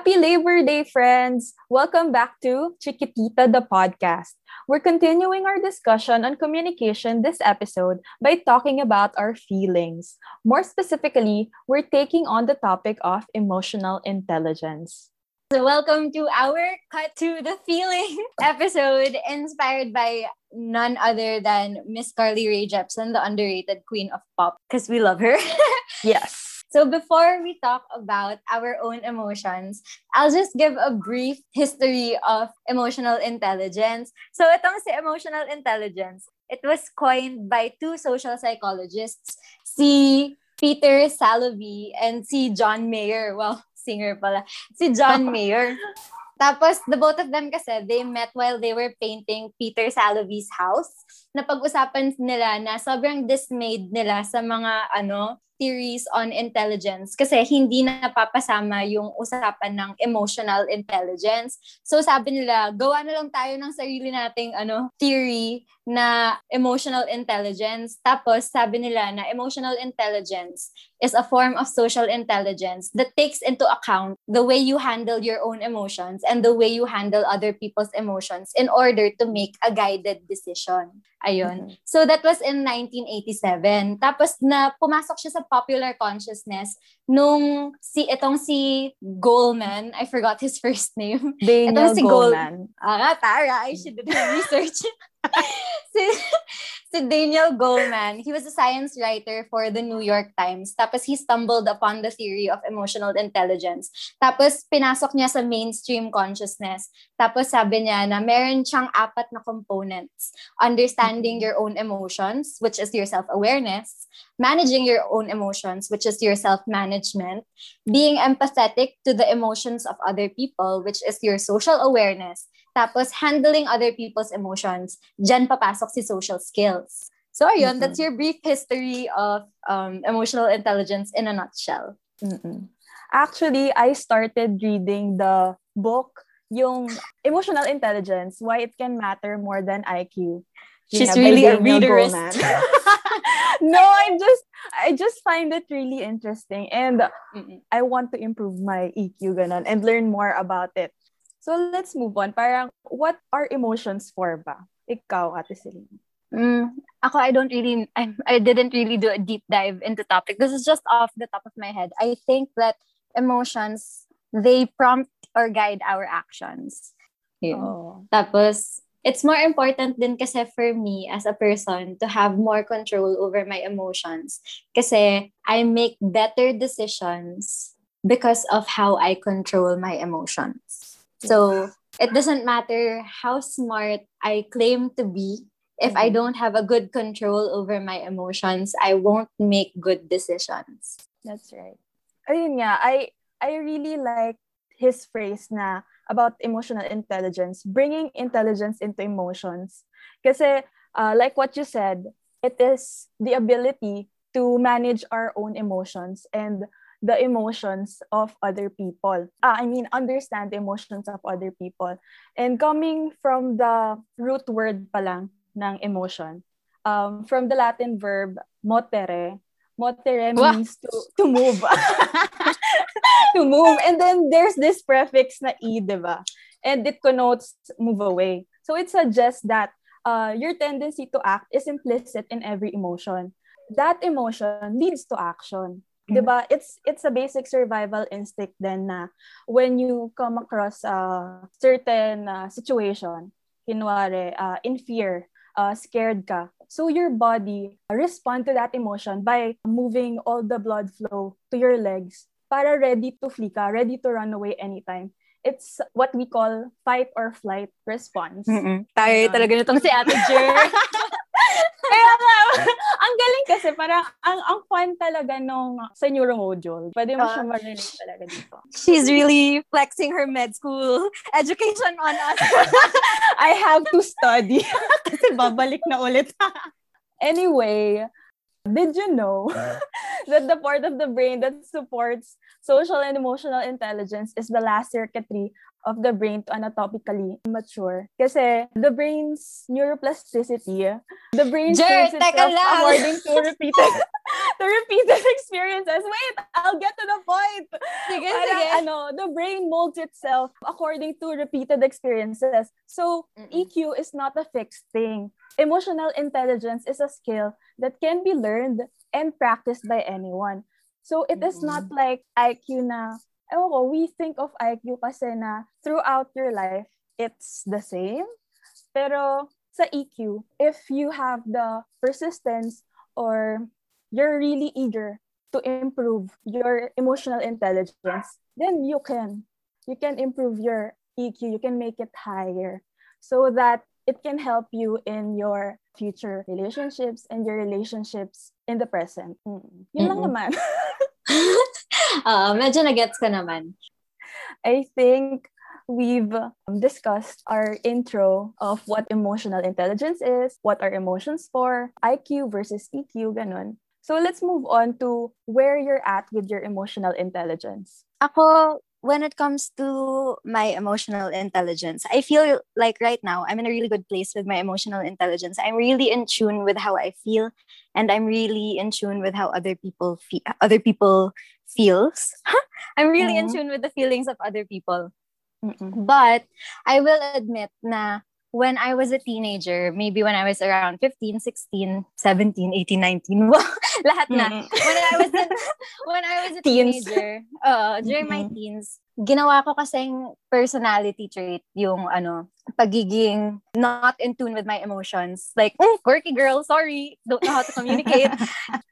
Happy Labor Day, friends! Welcome back to Chiquitita the podcast. We're continuing our discussion on communication this episode by talking about our feelings. More specifically, we're taking on the topic of emotional intelligence. So welcome to our Cut to the Feeling episode inspired by none other than Miss Carly Rae Jepsen, the underrated queen of pop, because we love her. yes. So before we talk about our own emotions, I'll just give a brief history of emotional intelligence. So itong si emotional intelligence, it was coined by two social psychologists, si Peter Salovey and si John Mayer. Well, singer pala. Si John Mayer. Tapos, the both of them kasi, they met while they were painting Peter Salovey's house. Napag-usapan nila na sobrang dismayed nila sa mga, ano, theories on intelligence kasi hindi na napapasama yung usapan ng emotional intelligence. So sabi nila, gawa na lang tayo ng sarili nating ano, theory na emotional intelligence. Tapos sabi nila na emotional intelligence is a form of social intelligence that takes into account the way you handle your own emotions and the way you handle other people's emotions in order to make a guided decision. Ayun. Mm-hmm. So that was in 1987. Tapos na pumasok siya sa popular consciousness nung si itong si Goldman, I forgot his first name. Daniel itong si Goldman. Gold, ah, tara, I should do research. si, si Daniel Goleman, he was a science writer for the New York Times. Tapos he stumbled upon the theory of emotional intelligence. Tapos pinasok niya sa mainstream consciousness. Tapos sabi niya na meron siyang apat na components. Understanding your own emotions, which is your self-awareness. Managing your own emotions, which is your self-management. Being empathetic to the emotions of other people, which is your social awareness. Tapos, handling other people's emotions. Diyan papasok si social skills. So, ayun, mm-hmm. that's your brief history of um, emotional intelligence in a nutshell. Mm-mm. Actually, I started reading the book, yung Emotional Intelligence, Why It Can Matter More Than IQ. She's really a readerist. no, I just I just find it really interesting and Mm-mm. I want to improve my EQ ganon and learn more about it. So let's move on. Parang, what are emotions for ba? Ikaw, Ate Celine. Mm, ako, I don't really, I, I didn't really do a deep dive into topic. This is just off the top of my head. I think that emotions, they prompt or guide our actions. Yun. Oh. Tapos, it's more important din kasi for me as a person to have more control over my emotions. Kasi I make better decisions because of how I control my emotions. So it doesn't matter how smart I claim to be. If I mm-hmm. don't have a good control over my emotions, I won't make good decisions. That's right. Ayun nga, I I really like his phrase na about emotional intelligence, bringing intelligence into emotions. Kasi, uh, like what you said, it is the ability to manage our own emotions and the emotions of other people. Ah, I mean, understand the emotions of other people. And coming from the root word pa lang ng emotion, um, from the Latin verb motere, motere means to, to move. to move. And then there's this prefix na i, di ba? And it connotes move away. So it suggests that uh, your tendency to act is implicit in every emotion. That emotion leads to action. Mm-hmm. 'Di ba? It's it's a basic survival instinct then na when you come across a certain uh, situation, kinwari uh, in fear, uh, scared ka. So your body respond to that emotion by moving all the blood flow to your legs para ready to flee ka, ready to run away anytime. It's what we call fight or flight response. Mm-mm. Tayo uh, talaga nitong si Ate Jer. Nga, ang galing kasi parang ang ang fun talaga nung sa neuromodule. Pwede mo uh, siya marinig talaga dito. She's really flexing her med school education on us. I have to study kasi babalik na ulit. anyway, did you know that the part of the brain that supports social and emotional intelligence is the last circuitry of the brain to anatomically mature. Kasi the brain's neuroplasticity, the brain Jer, itself according to repeated to repeated experiences. Wait, I'll get to the point. Sige, Parang, sige. ano, the brain molds itself according to repeated experiences. So, Mm-mm. EQ is not a fixed thing. Emotional intelligence is a skill that can be learned and practiced by anyone. So, it is not like IQ na, ewan ko, we think of IQ kasi na throughout your life, it's the same. Pero sa EQ, if you have the persistence or you're really eager to improve your emotional intelligence, then you can. You can improve your EQ, you can make it higher so that it can help you in your future relationships and your relationships in the present. Mm. Yun lang Mm-mm. naman. Oo, medyo na-gets ko naman. I think we've discussed our intro of what emotional intelligence is, what are emotions for, IQ versus EQ, ganun. So let's move on to where you're at with your emotional intelligence. Ako, when it comes to my emotional intelligence, I feel like right now I'm in a really good place with my emotional intelligence. I'm really in tune with how I feel, and I'm really in tune with how other people feel. Other people feels. I'm really in Mhm. tune with the feelings of other people. Mm-mm. But I will admit na when I was a teenager, maybe when I was around 15, 16, 17, 18, 19, wow, lahat na. When I was in, when I was a Teens. teenager, uh, during my Mhm. teens, ginawa ko kasing personality trait yung ano, pagiging not in tune with my emotions. Like, "Mm, quirky girl, sorry, don't know how to communicate.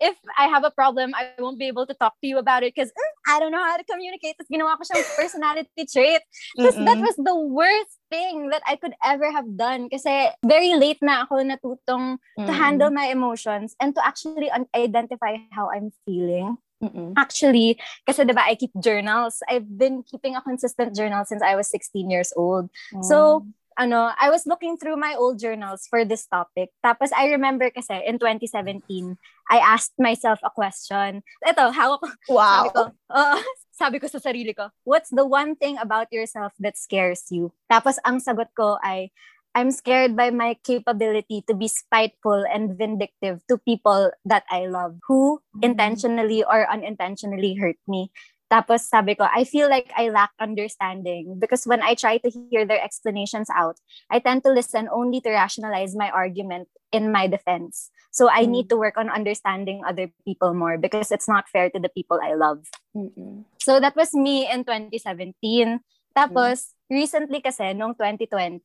if I have a problem, I won't be able to talk to you about it because I don't know how to communicate. Tapos ginawa ko siyang personality trait. Because that was the worst thing that I could ever have done. Kasi very late na ako natutong to Mm-mm. handle my emotions and to actually un- identify how I'm feeling. Mm-mm. Actually, kasi diba, I keep journals. I've been keeping a consistent journal since I was 16 years old. So, ano, I was looking through my old journals for this topic. Tapos I remember kasi in 2017, I asked myself a question. Ito, ko. wow. Sabi ko, oo, sabi ko sa sarili ko, what's the one thing about yourself that scares you? Tapos ang sagot ko ay, I'm scared by my capability to be spiteful and vindictive to people that I love who Mm. intentionally or unintentionally hurt me. Tapos sabi ko, I feel like I lack understanding because when I try to hear their explanations out, I tend to listen only to rationalize my argument in my defense. So I Mm. need to work on understanding other people more because it's not fair to the people I love. Mm-mm. So that was me in 2017. Tapos, recently kasi, noong 2020,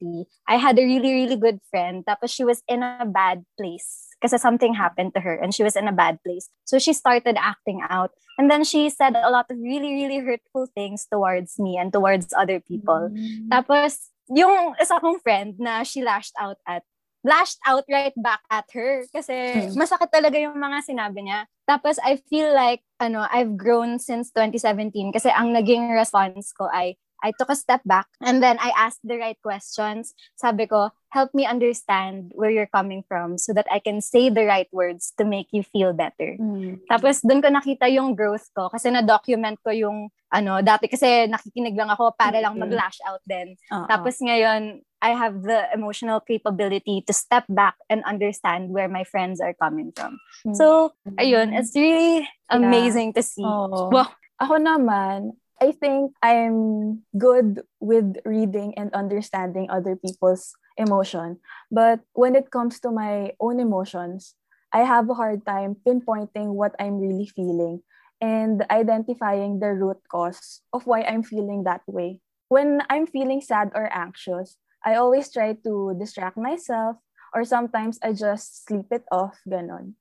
I had a really, really good friend. Tapos she was in a bad place. Kasi something happened to her and she was in a bad place. So she started acting out. And then she said a lot of really, really hurtful things towards me and towards other people. Mm. Tapos, yung isa kong friend na she lashed out at, lashed out right back at her. Kasi Hmm. masakit talaga yung mga sinabi niya. Tapos, I feel like, ano, I've grown since 2017 kasi ang naging response ko ay, I took a step back and then I asked the right questions. Sabi ko, help me understand where you're coming from so that I can say the right words to make you feel better. Mm. Tapos doon ko nakita yung growth ko kasi na-document ko yung ano, dati kasi nakikinig lang ako para lang mag-lash out din. Oo. Tapos ngayon, I have the emotional capability to step back and understand where my friends are coming from. Mm. So, ayun, it's really amazing to see. Oo. Wow. Ako naman, I think I'm good with reading and understanding other people's emotion. But when it comes to my own emotions, I have a hard time pinpointing what I'm really feeling and identifying the root cause of why I'm feeling that way. When I'm feeling sad or anxious, I always try to distract myself or sometimes I just sleep it off, ganon.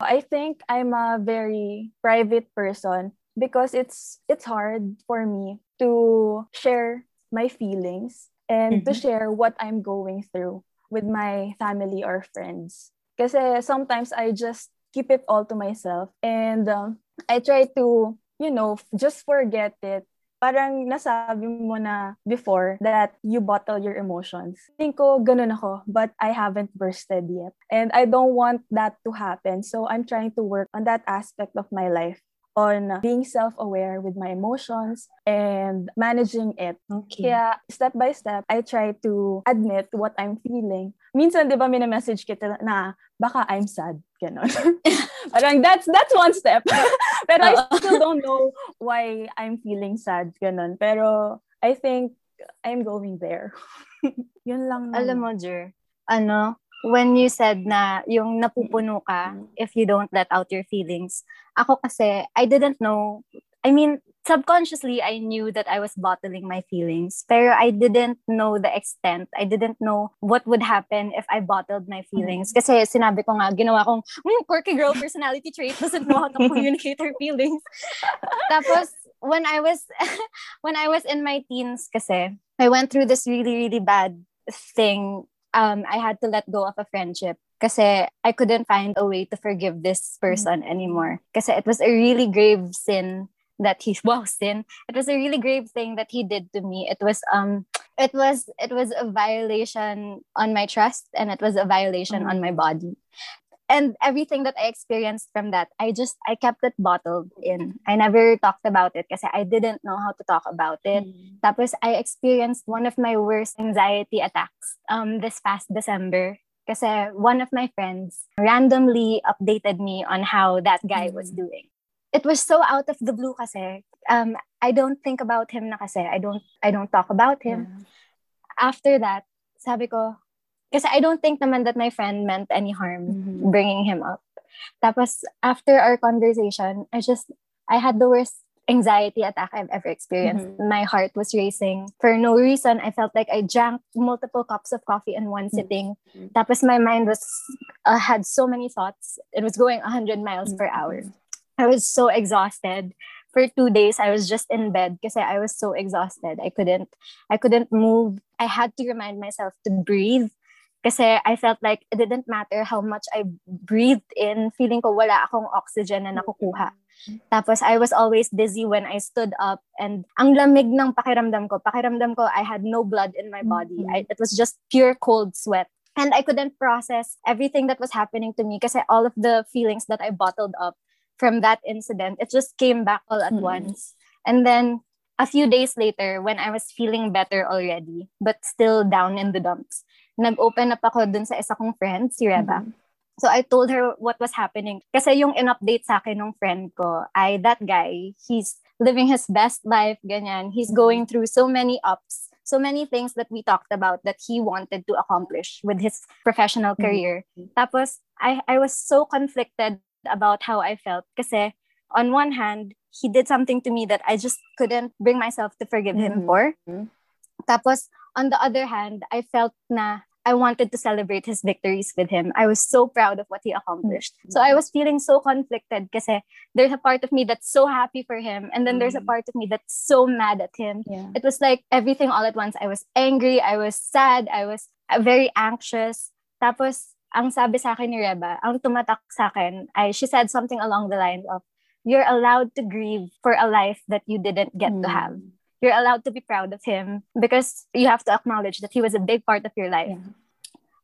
I think I'm a very private person because it's it's hard for me to share my feelings and to Mhm. share what I'm going through with my family or friends. Kasi sometimes I just keep it all to myself and um, I try to, you know, just forget it. Parang nasabi mo na before that you bottle your emotions. Think ko ganun ako, but I haven't bursted yet. And I don't want that to happen. So I'm trying to work on that aspect of my life on being self-aware with my emotions and managing it. Okay. Kaya step by step, I try to admit what I'm feeling. Minsan, di ba, minamessage kita na baka I'm sad. Ganon. Parang that's, that's one step. Pero I still don't know why I'm feeling sad. Ganon. Pero I think I'm going there. Yun lang. Naman. Alam mo, Jer, ano, when you said na yung napupuno ka if you don't let out your feelings, ako kasi, I didn't know, I mean, subconsciously, I knew that I was bottling my feelings. Pero I didn't know the extent. I didn't know what would happen if I bottled my feelings. Mm-hmm. Kasi sinabi ko nga, ginawa kong, mm, quirky girl personality trait doesn't know how to communicate her feelings. Tapos, when I was, when I was in my teens kasi, I went through this really, really bad thing. Um, I had to let go of a friendship kasi I couldn't find a way to forgive this person mm-hmm. anymore. Kasi it was a really grave sin that he wow sin it was a really grave thing that he did to me it was um it was it was a violation on my trust and it was a violation mm-hmm. on my body and everything that i experienced from that i just i kept it bottled in i never talked about it because i didn't know how to talk about it mm-hmm. tapos i experienced one of my worst anxiety attacks um this past december because one of my friends randomly updated me on how that guy mm-hmm. was doing it was so out of the blue kasi. Um, I don't think about him na kasi. I don't, I don't talk about him. Yeah. After that, sabi ko, kasi I don't think naman that my friend meant any harm mm-hmm. bringing him up. Tapos, after our conversation, I just, I had the worst anxiety attack I've ever experienced. Mm-hmm. My heart was racing. For no reason, I felt like I drank multiple cups of coffee in one mm-hmm. sitting. Mm-hmm. Tapos my mind was, uh, had so many thoughts. It was going 100 miles mm-hmm. per hour. I was so exhausted. For two days, I was just in bed because I was so exhausted. I couldn't, I couldn't move. I had to remind myself to breathe kasi I felt like it didn't matter how much I breathed in, feeling ko wala akong oxygen na nakukuha. Tapos I was always dizzy when I stood up and ang lamig ng pakiramdam ko. Pakiramdam ko I had no blood in my body. I, it was just pure cold sweat. And I couldn't process everything that was happening to me kasi all of the feelings that I bottled up from that incident, it just came back all at mm-hmm. once. And then a few days later, when I was feeling better already, but still down in the dumps, nag-open up ako dun sa isa kong friend, si Reba. Mm-hmm. So I told her what was happening. Kasi yung in-update sa akin ng friend ko ay that guy, he's living his best life, ganyan. He's mm-hmm. going through so many ups, so many things that we talked about that he wanted to accomplish with his professional mm-hmm. career. Mm-hmm. Tapos I I was so conflicted about how I felt. Kasi on one hand, he did something to me that I just couldn't bring myself to forgive mm-hmm. him for. Tapos, on the other hand, I felt na I wanted to celebrate his victories with him. I was so proud of what he accomplished. Mm-hmm. So I was feeling so conflicted kasi there's a part of me that's so happy for him and then mm-hmm. there's a mm-hmm. part of me that's so mad at him. Yeah. It was like everything all at once. I was angry, I was sad, I was uh, very anxious. Tapos ang sabi sa akin ni Reba, ang tumatak sa akin ay she said something along the lines of, you're allowed to grieve for a life that you didn't get mm. to have. You're allowed to be proud of him because you have to acknowledge that he was a big part of your life. Yeah.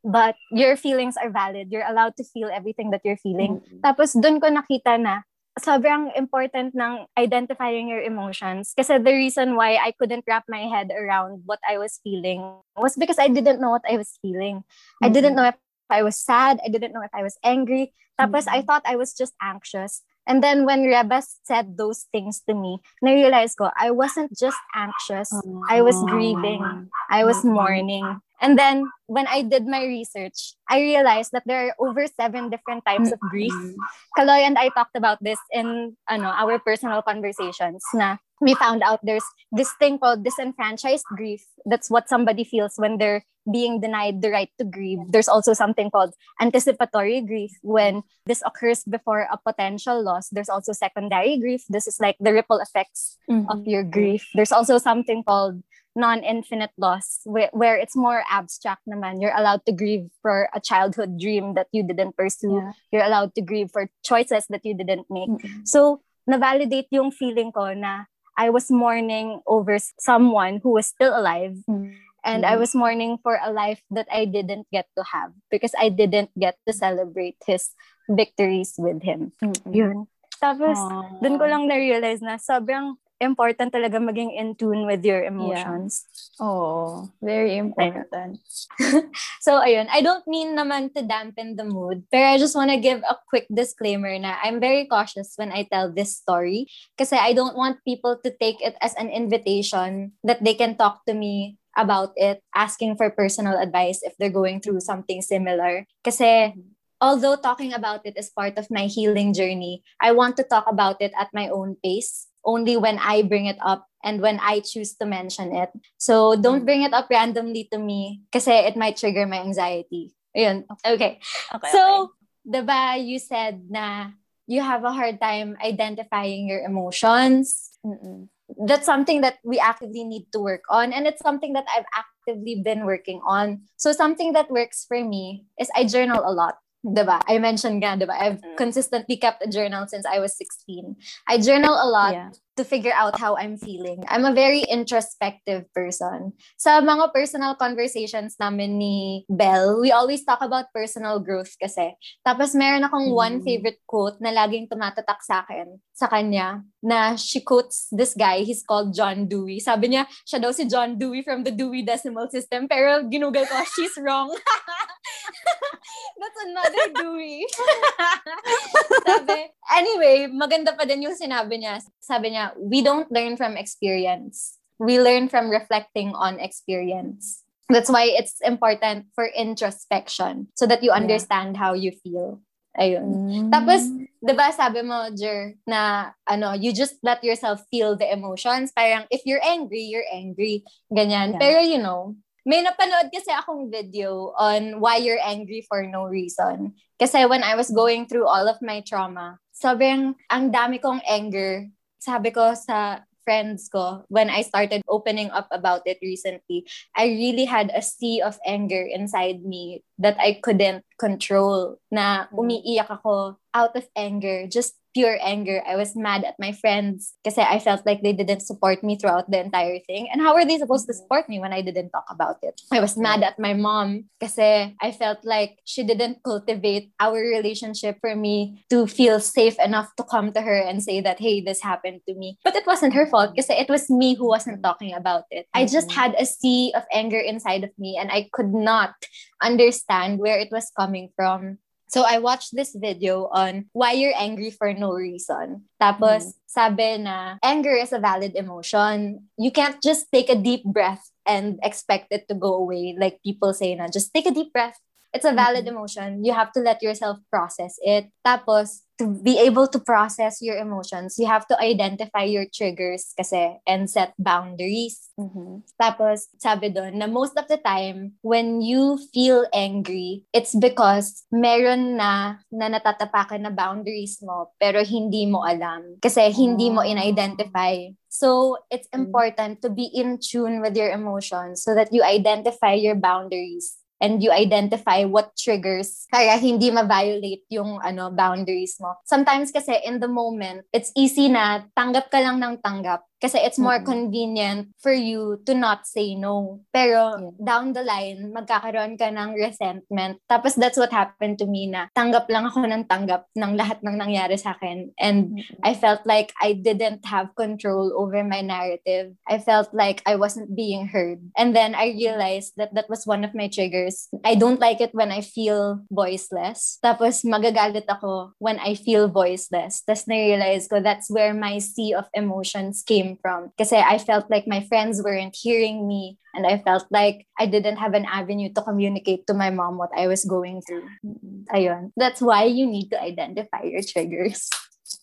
But your feelings are valid. You're allowed to feel everything that you're feeling. Mm-hmm. Tapos doon ko nakita na sobrang important ng identifying your emotions. Kasi the reason why I couldn't wrap my head around what I was feeling was because I didn't know what I was feeling. Mm-hmm. I didn't know if I was sad. I didn't know if I was angry. Tapos mm-hmm. I thought I was just anxious. And then when Reba said those things to me, I realized ko, I wasn't just anxious. I was grieving. I was mourning. And then when I did my research, I realized that there are over seven different types of grief. Kaloy and I talked about this in ano, our personal conversations na we found out there's this thing called disenfranchised grief. That's what somebody feels when they're being denied the right to grieve. There's also something called anticipatory grief when this occurs before a potential loss. There's also secondary grief. This is like the ripple effects mm-hmm. of your grief. There's also something called non-infinite loss where, where it's more abstract naman. You're allowed to grieve for a childhood dream that you didn't pursue. Yeah. You're allowed to grieve for choices that you didn't make. Mm-hmm. So, na-validate yung feeling ko na I was mourning over someone who was still alive. Mm-hmm. And I was mourning for a life that I didn't get to have because I didn't get to celebrate his victories with him. Mm-hmm. Yun. Tapos, Aww. dun ko lang na-realize na sobrang important talaga maging in tune with your emotions. Yeah. Oh, very important. so, ayun. I don't mean naman to dampen the mood, but I just want to give a quick disclaimer na I'm very cautious when I tell this story kasi I don't want people to take it as an invitation that they can talk to me about it, asking for personal advice if they're going through something similar. Kasi although talking about it is part of my healing journey, I want to talk about it at my own pace, only when I bring it up and when I choose to mention it. So don't bring it up randomly to me kasi it might trigger my anxiety. Ayun. Okay. okay so, okay. diba you said na you have a hard time identifying your emotions. Mm-mm. That's something that we actively need to work on. And it's something that I've actively been working on. So something that works for me is I journal a lot. Diba? I mentioned nga, diba? I've mm. consistently kept a journal since I was 16. I journal a lot yeah. to figure out how I'm feeling. I'm a very introspective person. Sa mga personal conversations namin ni Belle, we always talk about personal growth kasi. Tapos meron akong mm. one favorite quote na laging tumatatak sa akin, sa kanya, na she quotes this guy, he's called John Dewey. Sabi niya, siya daw si John Dewey from the Dewey Decimal System, pero ginugal ko, she's wrong. That's another Dewey. sabi, anyway, maganda pa din yung sinabi niya. Sabi niya, we don't learn from experience. We learn from reflecting on experience. That's why it's important for introspection so that you understand yeah. how you feel. Ayun. Mm. Tapos, di ba sabi mo, Jer, na ano, you just let yourself feel the emotions. Parang, if you're angry, you're angry. Ganyan. Yeah. Pero, you know, may napanood kasi akong video on why you're angry for no reason. Kasi when I was going through all of my trauma, sobrang ang dami kong anger. Sabi ko sa friends ko when I started opening up about it recently, I really had a sea of anger inside me that I couldn't control. Na mm. umiiyak ako out of anger, just pure anger. I was mad at my friends kasi I felt like they didn't support me throughout the entire thing. And how are they supposed to support me when I didn't talk about it? I was mad at my mom kasi I felt like she didn't cultivate our relationship for me to feel safe enough to come to her and say that, hey, this happened to me. But it wasn't her fault kasi it was me who wasn't talking about it. I just mm-hmm. had a sea of anger inside of me and I could not understand where it was coming from. So I watched this video on why you're angry for no reason. Tapos mm-hmm. sabi na anger is a valid emotion. You can't just take a deep breath and expect it to go away like people say na just take a deep breath. It's a valid mm-hmm. emotion. You have to let yourself process it. Tapos to be able to process your emotions, you have to identify your triggers kasi and set boundaries. Mm-hmm. Tapos, sabi doon na most of the time, when you feel angry, it's because meron na na natatapakan na boundaries mo pero hindi mo alam. Kasi hindi mo ah. in-identify. So, it's mm. important to be in tune with your emotions so that you identify your boundaries and you identify what triggers kaya hindi ma-violate yung ano boundaries mo. Sometimes kasi in the moment, it's easy na tanggap ka lang ng tanggap kasi it's more mm-hmm. convenient for you to not say no. Pero yeah. down the line, magkakaroon ka ng resentment. Tapos that's what happened to me na tanggap lang ako ng tanggap ng lahat ng nangyari sa akin. And mm-hmm. I felt like I didn't have control over my narrative. I felt like I wasn't being heard. And then I realized that that was one of my triggers. I don't like it when I feel voiceless. Tapos magagalit ako when I feel voiceless. Tapos na-realize ko that's where my sea of emotions came came from. Because I felt like my friends weren't hearing me and I felt like I didn't have an avenue to communicate to my mom what I was going through. Mm-hmm. Ayun. That's why you need to identify your triggers.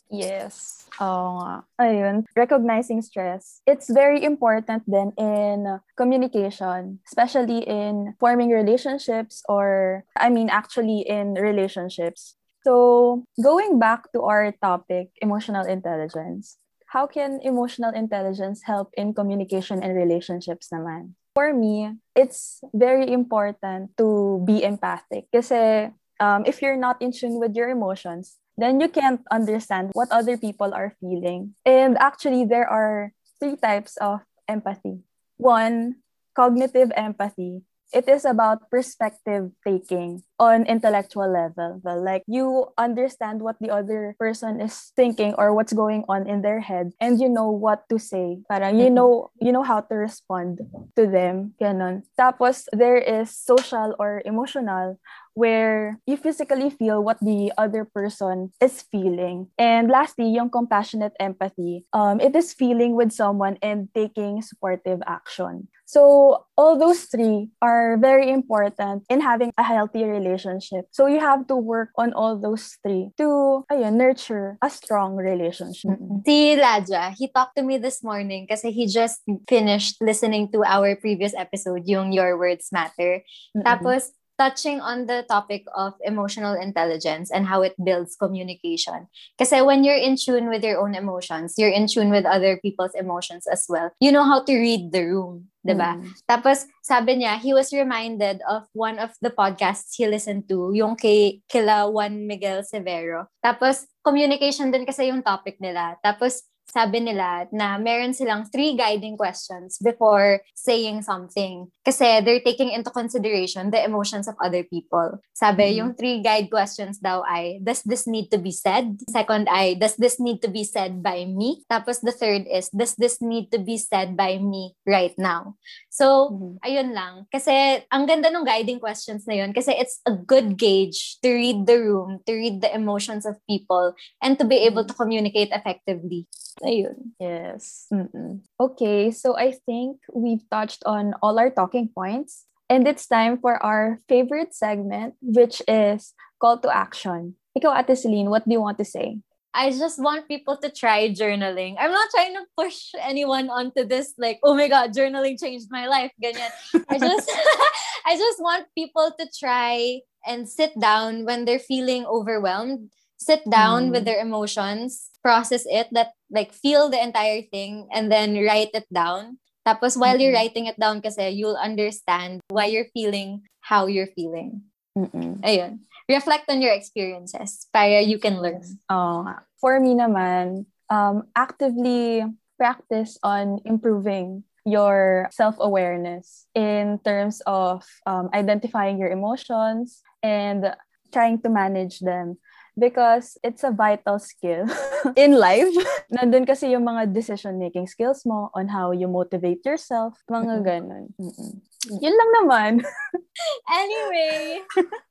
Yes. Oo nga. Ayun. Recognizing stress. It's very important then in communication, especially in forming relationships or, I mean, actually in relationships. So, going back to our topic, emotional intelligence, how can emotional intelligence help in communication and relationships naman? For me, it's very important to be empathic. Kasi um, if you're not in tune with your emotions, then you can't understand what other people are feeling. And actually, there are three types of empathy. One, cognitive empathy. It is about perspective taking on intellectual level. Well, like you understand what the other person is thinking or what's going on in their head and you know what to say. Parang you know you know how to respond to them. Ganon. Tapos there is social or emotional where you physically feel what the other person is feeling. And lastly, yung compassionate empathy. Um, it is feeling with someone and taking supportive action. So all those three are very important in having a healthy relationship. So you have to work on all those three to ayun, nurture a strong relationship. Mm-hmm. Si he talked to me this morning kasi he just finished listening to our previous episode, yung Your Words Matter. Mm-hmm. Tapos touching on the topic of emotional intelligence and how it builds communication. Because when you're in tune with your own emotions, you're in tune with other people's emotions as well. You know how to read the room, diba? Mm. Tapos, sabi niya, he was reminded of one of the podcasts he listened to, yung kay kila Juan Miguel Severo. Tapos, communication din kasi yung topic nila. Tapos, sabi nila na meron silang three guiding questions before saying something. Kasi they're taking into consideration the emotions of other people. Sabi, mm-hmm. yung three guide questions daw ay, does this need to be said? Second ay, does this need to be said by me? Tapos the third is, does this need to be said by me right now? So, mm-hmm. ayun lang. Kasi ang ganda ng guiding questions na yun kasi it's a good gauge to read the room, to read the emotions of people, and to be able to communicate effectively. Ayun. Yes. Mm-mm. Okay, so I think we've touched on all our talking points. And it's time for our favorite segment, which is call to action. Ikaw, Ate Celine, what do you want to say? I just want people to try journaling. I'm not trying to push anyone onto this like, oh my god, journaling changed my life. Ganyan. I just I just want people to try and sit down when they're feeling overwhelmed sit down mm. with their emotions, process it, that like feel the entire thing and then write it down. Tapos while mm-hmm. you're writing it down kasi you'll understand why you're feeling how you're feeling. Mm-mm. Ayun. Reflect on your experiences para you can learn. Oh, for me naman, um, actively practice on improving your self-awareness in terms of um, identifying your emotions and trying to manage them because it's a vital skill in life. Nandun kasi yung mga decision-making skills mo on how you motivate yourself, mga ganun. Mm-mm. Yun lang naman. anyway,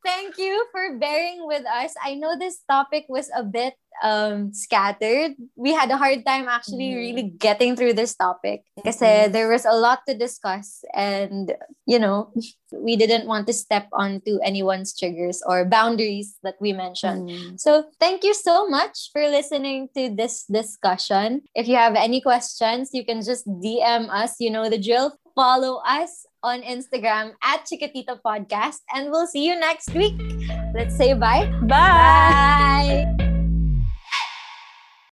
thank you for bearing with us. I know this topic was a bit um scattered. We had a hard time actually mm. really getting through this topic because mm-hmm. there was a lot to discuss and you know, we didn't want to step onto anyone's triggers or boundaries that we mentioned. Mm. So, thank you so much for listening to this discussion. If you have any questions, you can just DM us, you know the drill follow us on Instagram at Chiquitito Podcast. And we'll see you next week. Let's say bye. Bye. bye.